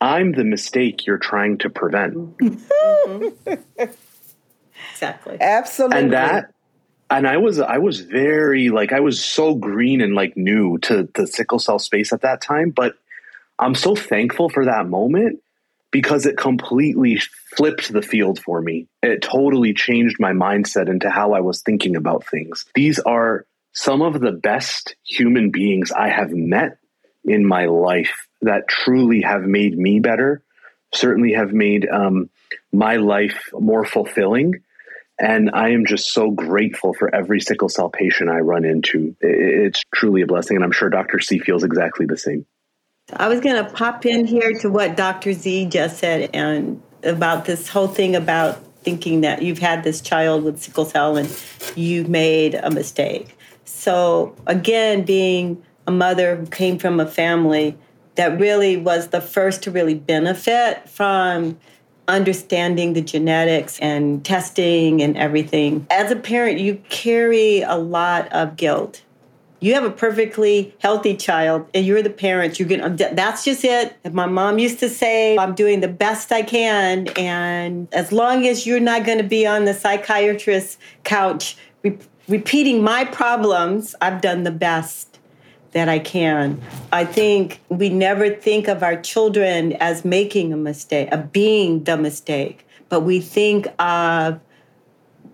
Speaker 2: I'm the mistake you're trying to prevent. (laughs)
Speaker 6: Mm-hmm. Exactly.
Speaker 5: Absolutely.
Speaker 2: And that and I was I was very like I was so green and like new to the sickle cell space at that time, but I'm so thankful for that moment because it completely flipped the field for me. It totally changed my mindset into how I was thinking about things. These are some of the best human beings I have met in my life that truly have made me better, certainly have made um, my life more fulfilling. And I am just so grateful for every sickle cell patient I run into. It's truly a blessing. And I'm sure Dr. C feels exactly the same.
Speaker 6: I was going to pop in here to what Dr. Z just said and about this whole thing about thinking that you've had this child with sickle cell and you've made a mistake. So, again, being a mother who came from a family that really was the first to really benefit from understanding the genetics and testing and everything. As a parent, you carry a lot of guilt. You have a perfectly healthy child and you're the parent. You can that's just it. My mom used to say, I'm doing the best I can and as long as you're not going to be on the psychiatrist's couch re- repeating my problems, I've done the best that I can. I think we never think of our children as making a mistake, of being the mistake, but we think of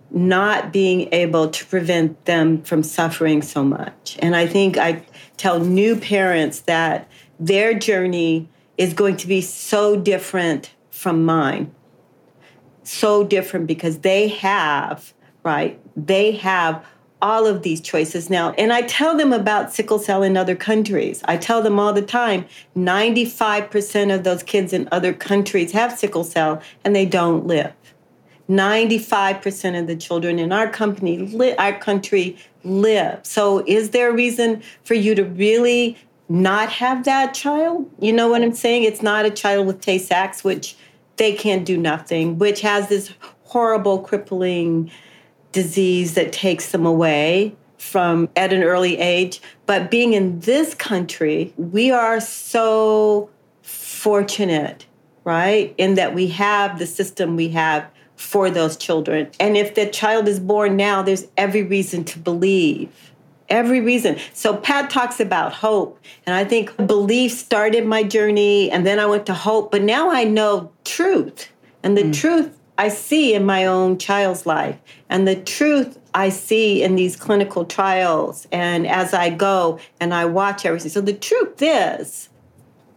Speaker 6: not being able to prevent them from suffering so much. And I think I tell new parents that their journey is going to be so different from mine. So different because they have, right? They have all of these choices now. And I tell them about sickle cell in other countries. I tell them all the time 95% of those kids in other countries have sickle cell and they don't live. 95% of the children in our company, li- our country live. So is there a reason for you to really not have that child? You know what I'm saying? It's not a child with Tay Sachs, which they can't do nothing, which has this horrible, crippling disease that takes them away from at an early age. But being in this country, we are so fortunate, right? In that we have the system we have for those children. And if the child is born now, there's every reason to believe. Every reason. So Pat talks about hope. And I think belief started my journey. And then I went to hope. But now I know truth. And the mm. truth I see in my own child's life and the truth I see in these clinical trials and as I go and I watch everything. So the truth is,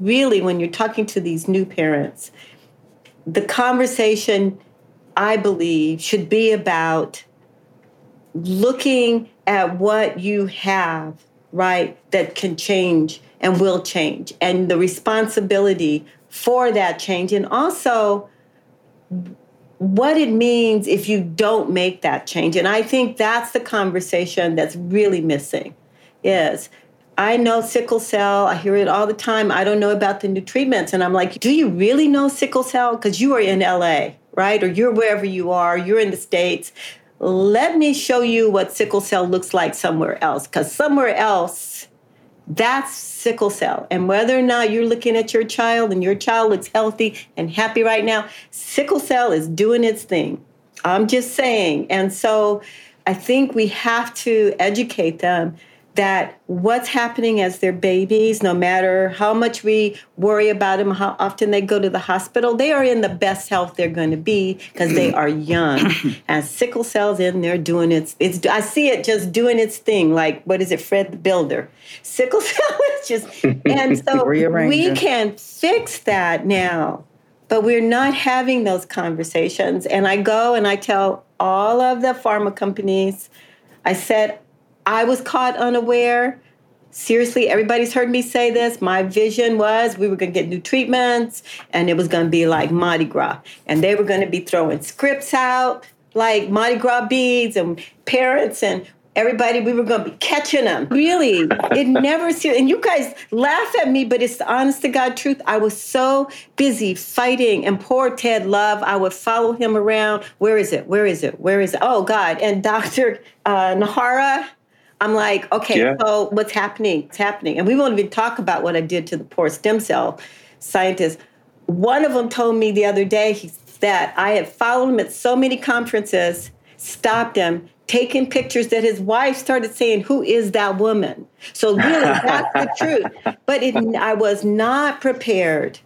Speaker 6: really, when you're talking to these new parents, the conversation, I believe, should be about looking at what you have, right, that can change and will change, and the responsibility for that change, and also what it means if you don't make that change. And I think that's the conversation that's really missing. Is I know sickle cell, I hear it all the time. I don't know about the new treatments. And I'm like, do you really know sickle cell? Because you are in LA, right? Or you're wherever you are, you're in the States. Let me show you what sickle cell looks like somewhere else. Because somewhere else, that's sickle cell. And whether or not you're looking at your child and your child looks healthy and happy right now, sickle cell is doing its thing. I'm just saying. And so I think we have to educate them that what's happening as their babies, no matter how much we worry about them, how often they go to the hospital, they are in the best health they're going to be because they are young. (coughs) and sickle cells in there doing its, it's, I see it just doing its thing. Like, what is it, Fred the Builder? Sickle (laughs) cell is just, and (laughs) so we can fix that now. But we're not having those conversations. And I go and I tell all of the pharma companies, I said, I was caught unaware. Seriously, everybody's heard me say this. My vision was we were going to get new treatments and it was going to be like Mardi Gras. And they were going to be throwing scripts out like Mardi Gras beads and parents and everybody we were going to be catching them really? It never and you guys laugh at me but it's the honest to god truth. I was so busy fighting and poor ted love i would follow him around. Where is it? Where is it? Where is it? Oh god. And dr uh, Niihara I'm like, okay, yeah. so what's happening? It's happening. And we won't even talk about what I did to the poor stem cell scientists. One of them told me the other day that I had followed him at so many conferences, stopped him, taken pictures that his wife started saying, Who is that woman? So, really, that's the (laughs) truth. But it, I was not prepared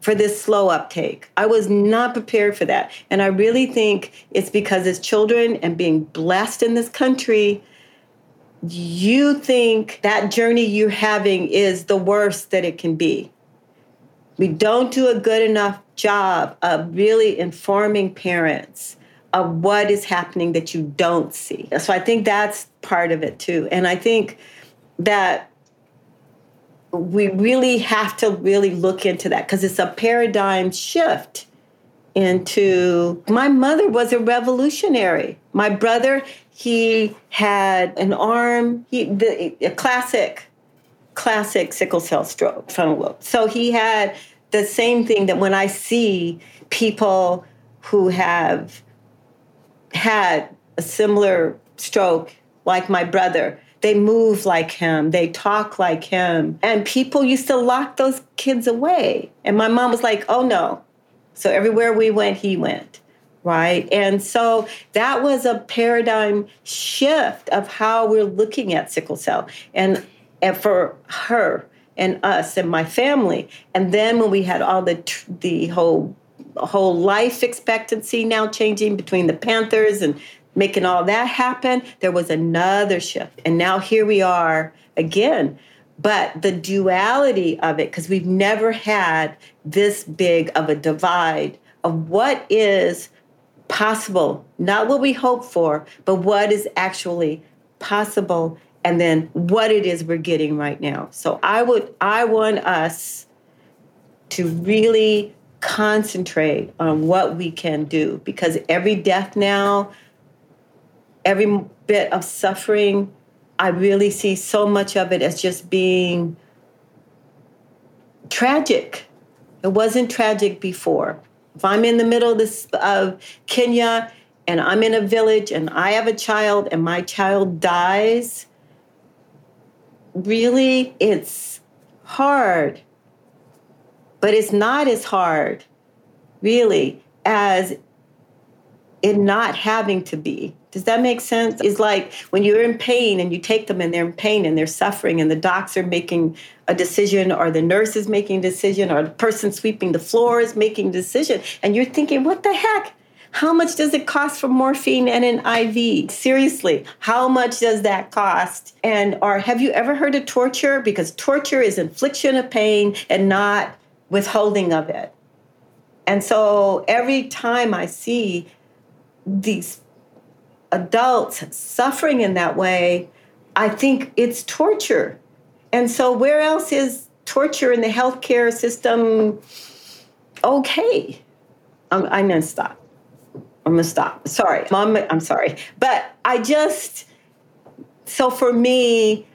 Speaker 6: for this slow uptake. I was not prepared for that. And I really think it's because as children and being blessed in this country, you think that journey you're having is the worst that it can be. We don't do a good enough job of really informing parents of what is happening that you don't see. So I think that's part of it too. And I think that we really have to really look into that because it's a paradigm shift into my mother was a revolutionary. My brother, he had an arm, he the a classic, classic sickle cell stroke, frontal lobe. So he had the same thing that when I see people who have had a similar stroke, like my brother, they move like him, they talk like him. And people used to lock those kids away. And my mom was like, oh no. So everywhere we went, he went right? And so that was a paradigm shift of how we're looking at sickle cell. And, and for her and us and my family. And then when we had all the the whole whole life expectancy now changing between the Panthers and making all that happen, there was another shift. And now here we are again. But the duality of it, because we've never had this big of a divide of what is possible, not what we hope for, but what is actually possible and then what it is we're getting right now. So I would I want us to really concentrate on what we can do because every death now, every bit of suffering, I really see so much of it as just being tragic. It wasn't tragic before. If I'm in the middle of this of Kenya and I'm in a village and I have a child and my child dies, really it's hard. But it's not as hard, really, as it not having to be. Does that make sense? It's like when you're in pain and you take them and they're in pain and they're suffering and the docs are making a decision or the nurse is making a decision or the person sweeping the floor is making a decision and you're thinking, what the heck? How much does it cost for morphine and an IV? Seriously, how much does that cost? And or have you ever heard of torture? Because torture is infliction of pain and not withholding of it. And so every time I see these adults suffering in that way, I think it's torture. And so, where else is torture in the healthcare system okay? I'm, I'm going to stop. I'm going to stop. Sorry. Mom, I'm sorry. But I just, so for me,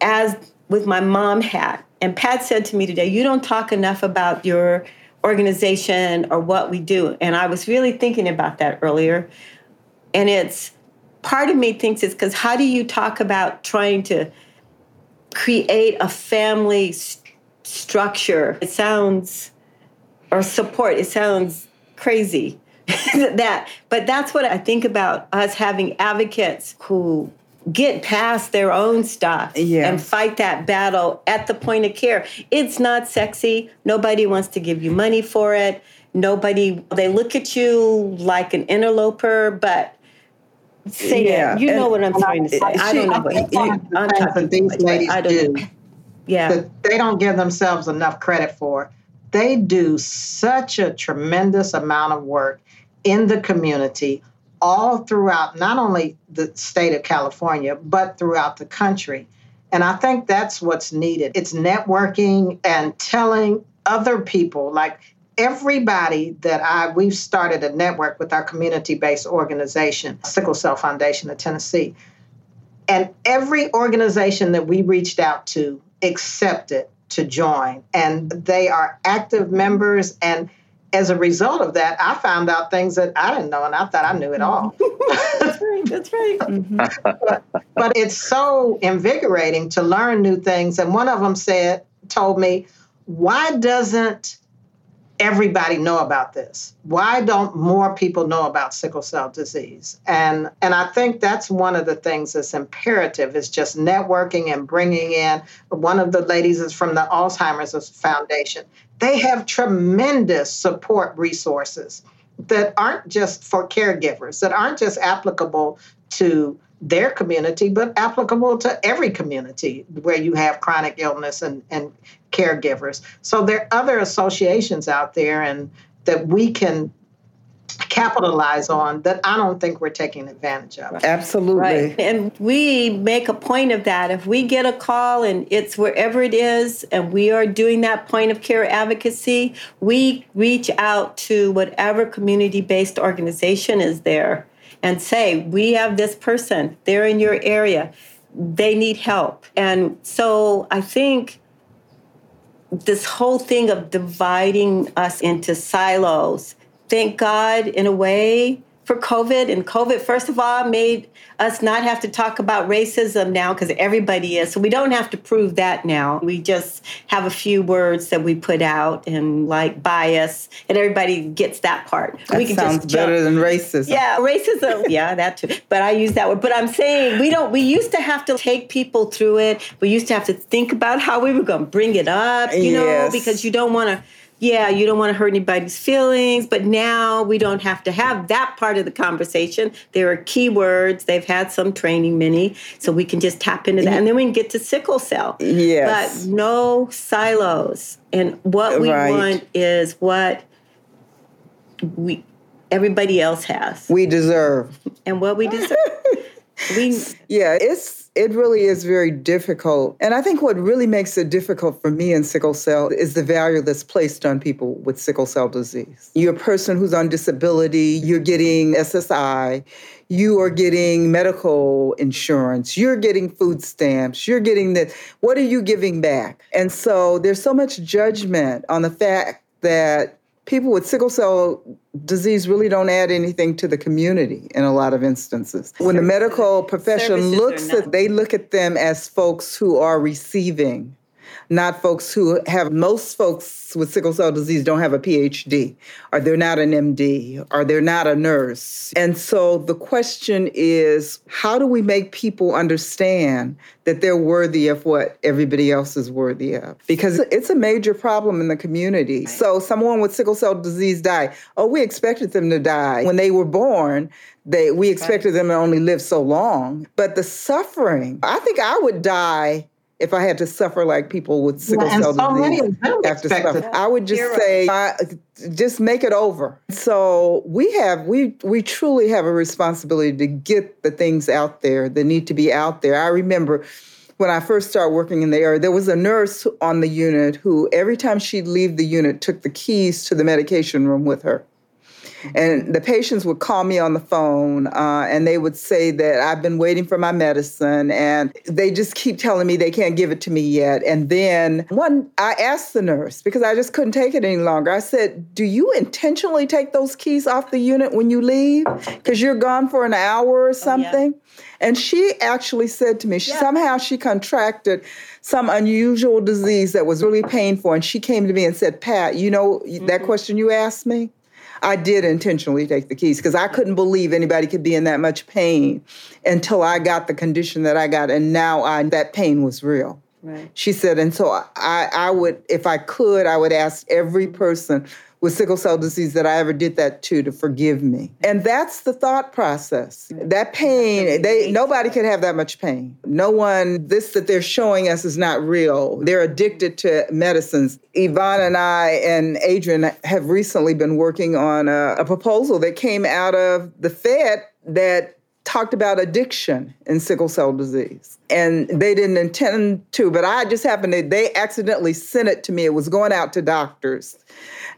Speaker 6: as with my mom hat, and Pat said to me today, you don't talk enough about your organization or what we do. And I was really thinking about that earlier. And it's part of me thinks it's because how do you talk about trying to create a family st- structure? It sounds, or support, it sounds crazy. (laughs) that. But that's what I think about us having advocates who get past their own stuff and fight that battle at the point of care. It's not sexy. Nobody wants to give you money for it. Nobody, they look at you like an interloper, but say yeah. it. You know what I'm trying to say. I don't know what
Speaker 4: I'm talking these ladies I do. Know.
Speaker 6: Yeah.
Speaker 4: They don't give themselves enough credit for. They do such a tremendous amount of work in the community all throughout not only the state of California, but throughout the country. And I think that's what's needed. It's networking and telling other people, like everybody that I, we've started a network with our community based organization, Sickle Cell Foundation of Tennessee. And every organization that we reached out to accepted to join. And they are active members. And as a result of that, I found out things that I didn't know, and I thought I knew it all. (laughs)
Speaker 6: that's right. That's right. Mm-hmm.
Speaker 4: but, but it's so invigorating to learn new things. And one of them said, told me, why doesn't everybody know about this? Why don't more people know about sickle cell disease? And and I think that's one of the things that's imperative is just networking and bringing in. One of the ladies is from the Alzheimer's Foundation. They have tremendous support resources that aren't just for caregivers, that aren't just applicable to their community, but applicable to every community where you have chronic illness and, and caregivers. So there are other associations out there and that we can capitalize on that I don't think we're taking advantage of.
Speaker 5: Absolutely.
Speaker 6: Right. And we make a point of that. If we get a call and it's wherever it is and we are doing that point of care advocacy, we reach out to whatever community based organization is there and say, We have this person, they're in your area, they need help. And so I think this whole thing of dividing us into silos, thank God, in a way, for COVID. And COVID, first of all, made us not have to talk about racism now because everybody is. So we don't have to prove that now. We just have a few words that we put out and like bias, and everybody gets that part.
Speaker 5: That
Speaker 6: we
Speaker 5: can sounds just better than racism.
Speaker 6: Yeah, racism. (laughs) yeah, that too. But I use that word. But I'm saying we don't. We used to have to take people through it. We used to have to think about how we were going to bring it up. You yes. know, because you don't want to yeah, you don't want to hurt anybody's feelings, but now we don't have to have that part of the conversation. There are keywords. They've had some training, many, so we can just tap into that. And then we can get to sickle cell.
Speaker 5: Yes.
Speaker 6: But no silos. And what we right. want is what we everybody else has.
Speaker 5: We deserve.
Speaker 6: And what we deserve. (laughs) we
Speaker 5: Yeah, it's it really is very difficult. And I think what really makes it difficult for me in sickle cell is the value that's placed on people with sickle cell disease. You're a person who's on disability, you're getting SSI, you are getting medical insurance, you're getting food stamps, you're getting this. What are you giving back? And so there's so much judgment on the fact that people with sickle cell disease really don't add anything to the community in a lot of instances. When the medical profession looks at they look at them as folks who are receiving not folks who have most folks with sickle cell disease don't have a PhD or they're not an MD or they're not a nurse. And so the question is how do we make people understand that they're worthy of what everybody else is worthy of? Because it's a major problem in the community. So someone with sickle cell disease died. Oh, we expected them to die when they were born. They, we expected them to only live so long. But the suffering, I think I would die if I had to suffer like people with sickle
Speaker 4: yeah,
Speaker 5: cell
Speaker 4: so
Speaker 5: disease have to suffer. I would just say, right. just make it over. So we have we we truly have a responsibility to get the things out there that need to be out there. I remember when I first started working in the area, there was a nurse on the unit who every time she'd leave the unit took the keys to the medication room with her. And the patients would call me on the phone uh, and they would say that I've been waiting for my medicine and they just keep telling me they can't give it to me yet. And then one, I asked the nurse because I just couldn't take it any longer. I said, Do you intentionally take those keys off the unit when you leave? Because you're gone for an hour or something? Oh, yeah. And she actually said to me, she, yeah. somehow she contracted some unusual disease that was really painful. And she came to me and said, Pat, you know mm-hmm. that question you asked me? I did intentionally take the keys because I couldn't believe anybody could be in that much pain until I got the condition that I got, and now I that pain was real. Right. She said, and so I, I would, if I could, I would ask every person with sickle cell disease that I ever did that to to forgive me. And that's the thought process. That pain, they nobody could have that much pain. No one, this that they're showing us is not real. They're addicted to medicines. Yvonne and I and Adrienne have recently been working on a, a proposal that came out of the Fed that talked about addiction in sickle cell disease. And they didn't intend to, but I just happened to, they accidentally sent it to me. It was going out to doctors.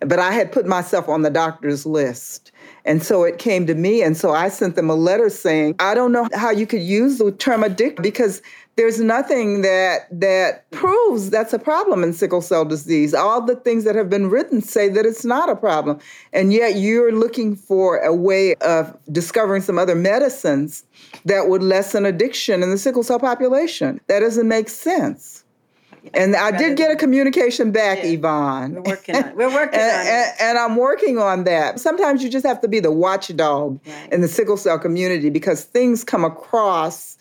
Speaker 5: But I had put myself on the doctor's list. And so it came to me. And so I sent them a letter saying, I don't know how you could use the term addict because there's nothing that that proves that's a problem in sickle cell disease. All the things that have been written say that it's not a problem. And yet you're looking for a way of discovering some other medicines that would lessen addiction in the sickle cell population. That doesn't make sense. And I did get a communication back, yeah. Yvonne.
Speaker 6: We're working on, we're working
Speaker 5: and,
Speaker 6: on
Speaker 5: and, and, I'm working on that. Sometimes you just have to be the watchdog right. in the sickle cell community because things come across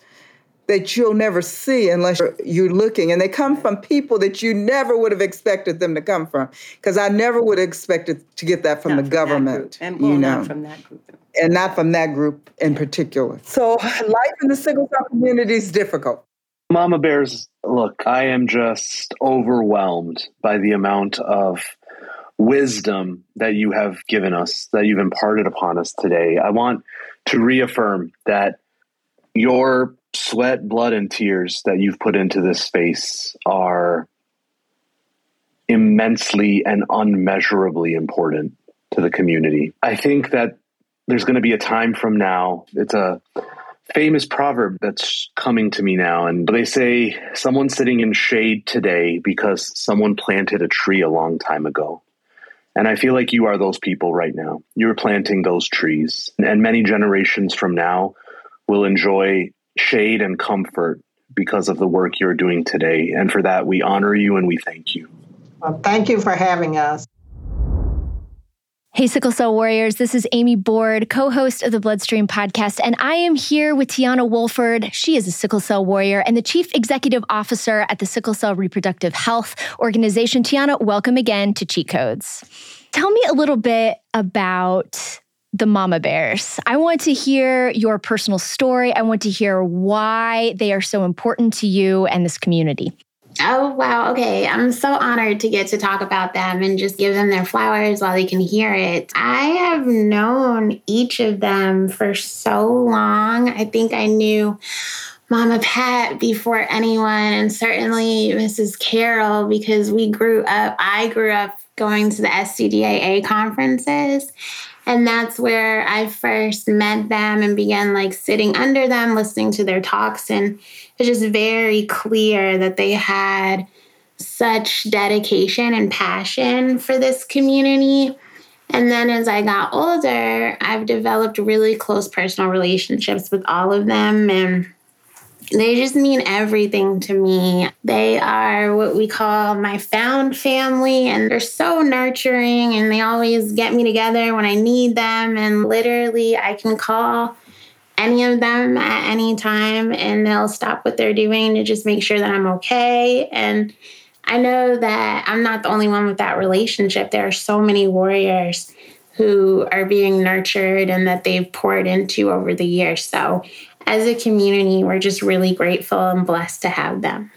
Speaker 5: that you'll never see unless you're, you're looking. And they come from people that you never would have expected them to come from. Because I never would have expected to get that from not the from government.
Speaker 6: And well, you know. not from that group.
Speaker 5: And not from that group in particular. So life in the sickle cell community is difficult.
Speaker 2: Mama Bears, look, I am just overwhelmed by the amount of wisdom that you have given us, that you've imparted upon us today. I want to reaffirm that your sweat, blood, and tears that you've put into this space are immensely and unmeasurably important to the community. I think that there's going to be a time from now, it's a famous proverb that's coming to me now. And they say someone's sitting in shade today because someone planted a tree a long time ago. And I feel like you are those people right now. You're planting those trees. And many generations from now will enjoy shade and comfort because of the work you're doing today. And for that, we honor you and we thank you.
Speaker 4: Well, thank you for having us.
Speaker 7: Hey, Sickle Cell Warriors, this is Amy Board, co host of the Bloodstream podcast, and I am here with Teonna Woolford. She is a Sickle Cell Warrior and the Chief Executive Officer at the Sickle Cell Reproductive Health Organization. Tiana, welcome again to Cheat Codes. Tell me a little bit about the mama bears. I want to hear your personal story. I want to hear why they are so important to you and this community.
Speaker 8: Oh, wow. Okay. I'm so honored to get to talk about them and just give them their flowers while they can hear it. I have known each of them for so long. I think I knew Mama Pat before anyone, and certainly Mrs. Carroll, because we grew up, I grew up going to the SCDAA conferences. And that's where I first met them and began like sitting under them, listening to their talks. And it's just very clear that they had such dedication and passion for this community. And then as I got older, I've developed really close personal relationships with all of them. And they just mean everything to me. They are what we call my found family, and they're so nurturing, and they always get me together when I need them. And literally, I can call any of them at any time, and they'll stop what they're doing to just make sure that I'm okay. And I know that I'm not the only one with that relationship. There are so many warriors who are being nurtured and that they've poured into over the years. So as a community, we're just really grateful and blessed to have them.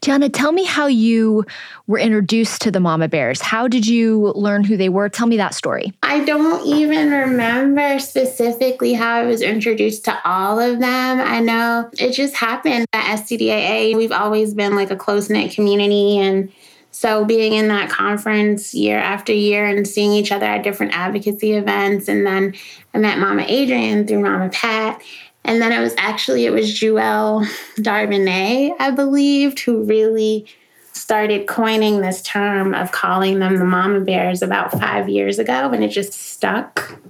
Speaker 7: Teonna, tell me how you were introduced to the Mama Bears. How did you learn who they were? Tell me that story.
Speaker 8: I don't even remember specifically how I was introduced to all of them. I know it just happened at SCDAA. We've always been like a close knit community. And so being in that conference year after year and seeing each other at different advocacy events. And then I met Mama Adrienne through Mama Pat. And then it was actually it was Joelle Darbinet, I believed, who really started coining this term of calling them the mama bears about five years ago, and it just stuck. (laughs)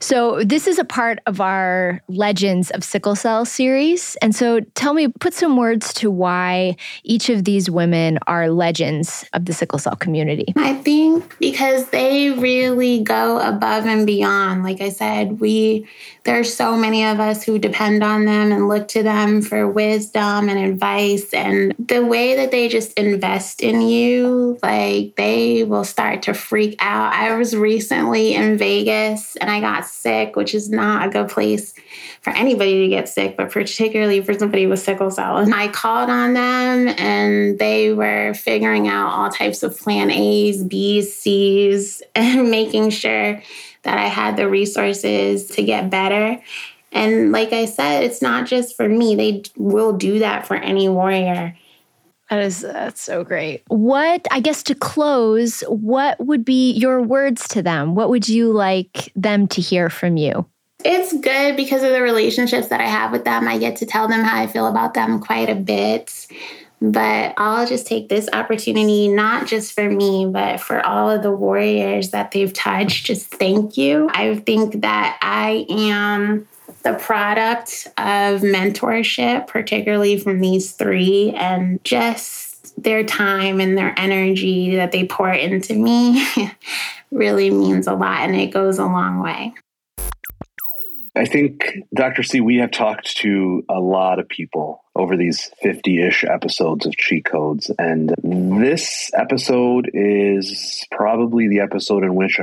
Speaker 7: So, this is a part of our Legends of Sickle Cell series. And so, tell me, put some words to why each of these women are legends of the sickle cell community.
Speaker 8: I think because they really go above and beyond. Like I said, we there's so many of us who depend on them and look to them for wisdom and advice and the way that they just invest in you like they will start to freak out i was recently in vegas and i got sick which is not a good place for anybody to get sick but particularly for somebody with sickle cell and i called on them and they were figuring out all types of plan a's b's c's (laughs) and making sure that I had the resources to get better. And like I said, it's not just for me, they will do that for any warrior.
Speaker 7: That is that's so great. What I guess to close, what would be your words to them? What would you like them to hear from you?
Speaker 8: It's good because of the relationships that I have with them. I get to tell them how I feel about them quite a bit. But I'll just take this opportunity, not just for me, but for all of the warriors that they've touched. Just thank you. I think that I am the product of mentorship, particularly from these three, and just their time and their energy that they pour into me (laughs) really means a lot and it goes a long way.
Speaker 2: I think, Dr. C, we have talked to a lot of people over these 50 ish episodes of Cheat Codes. And this episode is probably the episode in which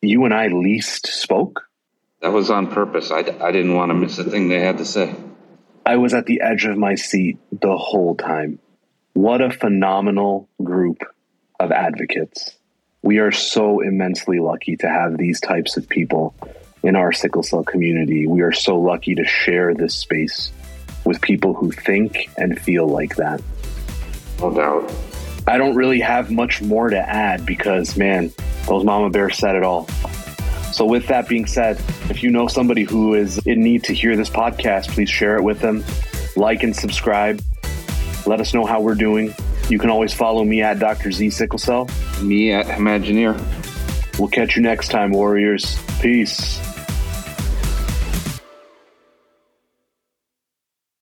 Speaker 2: you and I least spoke.
Speaker 3: That was on purpose. I, I didn't want to miss a thing they had to say.
Speaker 2: I was at the edge of my seat the whole time. What a phenomenal group of advocates. We are so immensely lucky to have these types of people in our sickle cell community. We are so lucky to share this space with people who think and feel like that.
Speaker 3: No doubt.
Speaker 2: I don't really have much more to add because, man, those mama bears said it all. So, with that being said, if you know somebody who is in need to hear this podcast, please share it with them. Like and subscribe. Let us know how we're doing. You can always follow me at Dr. Z Sickle Cell.
Speaker 3: Me at Imagineer.
Speaker 2: We'll catch you next time, Warriors. Peace.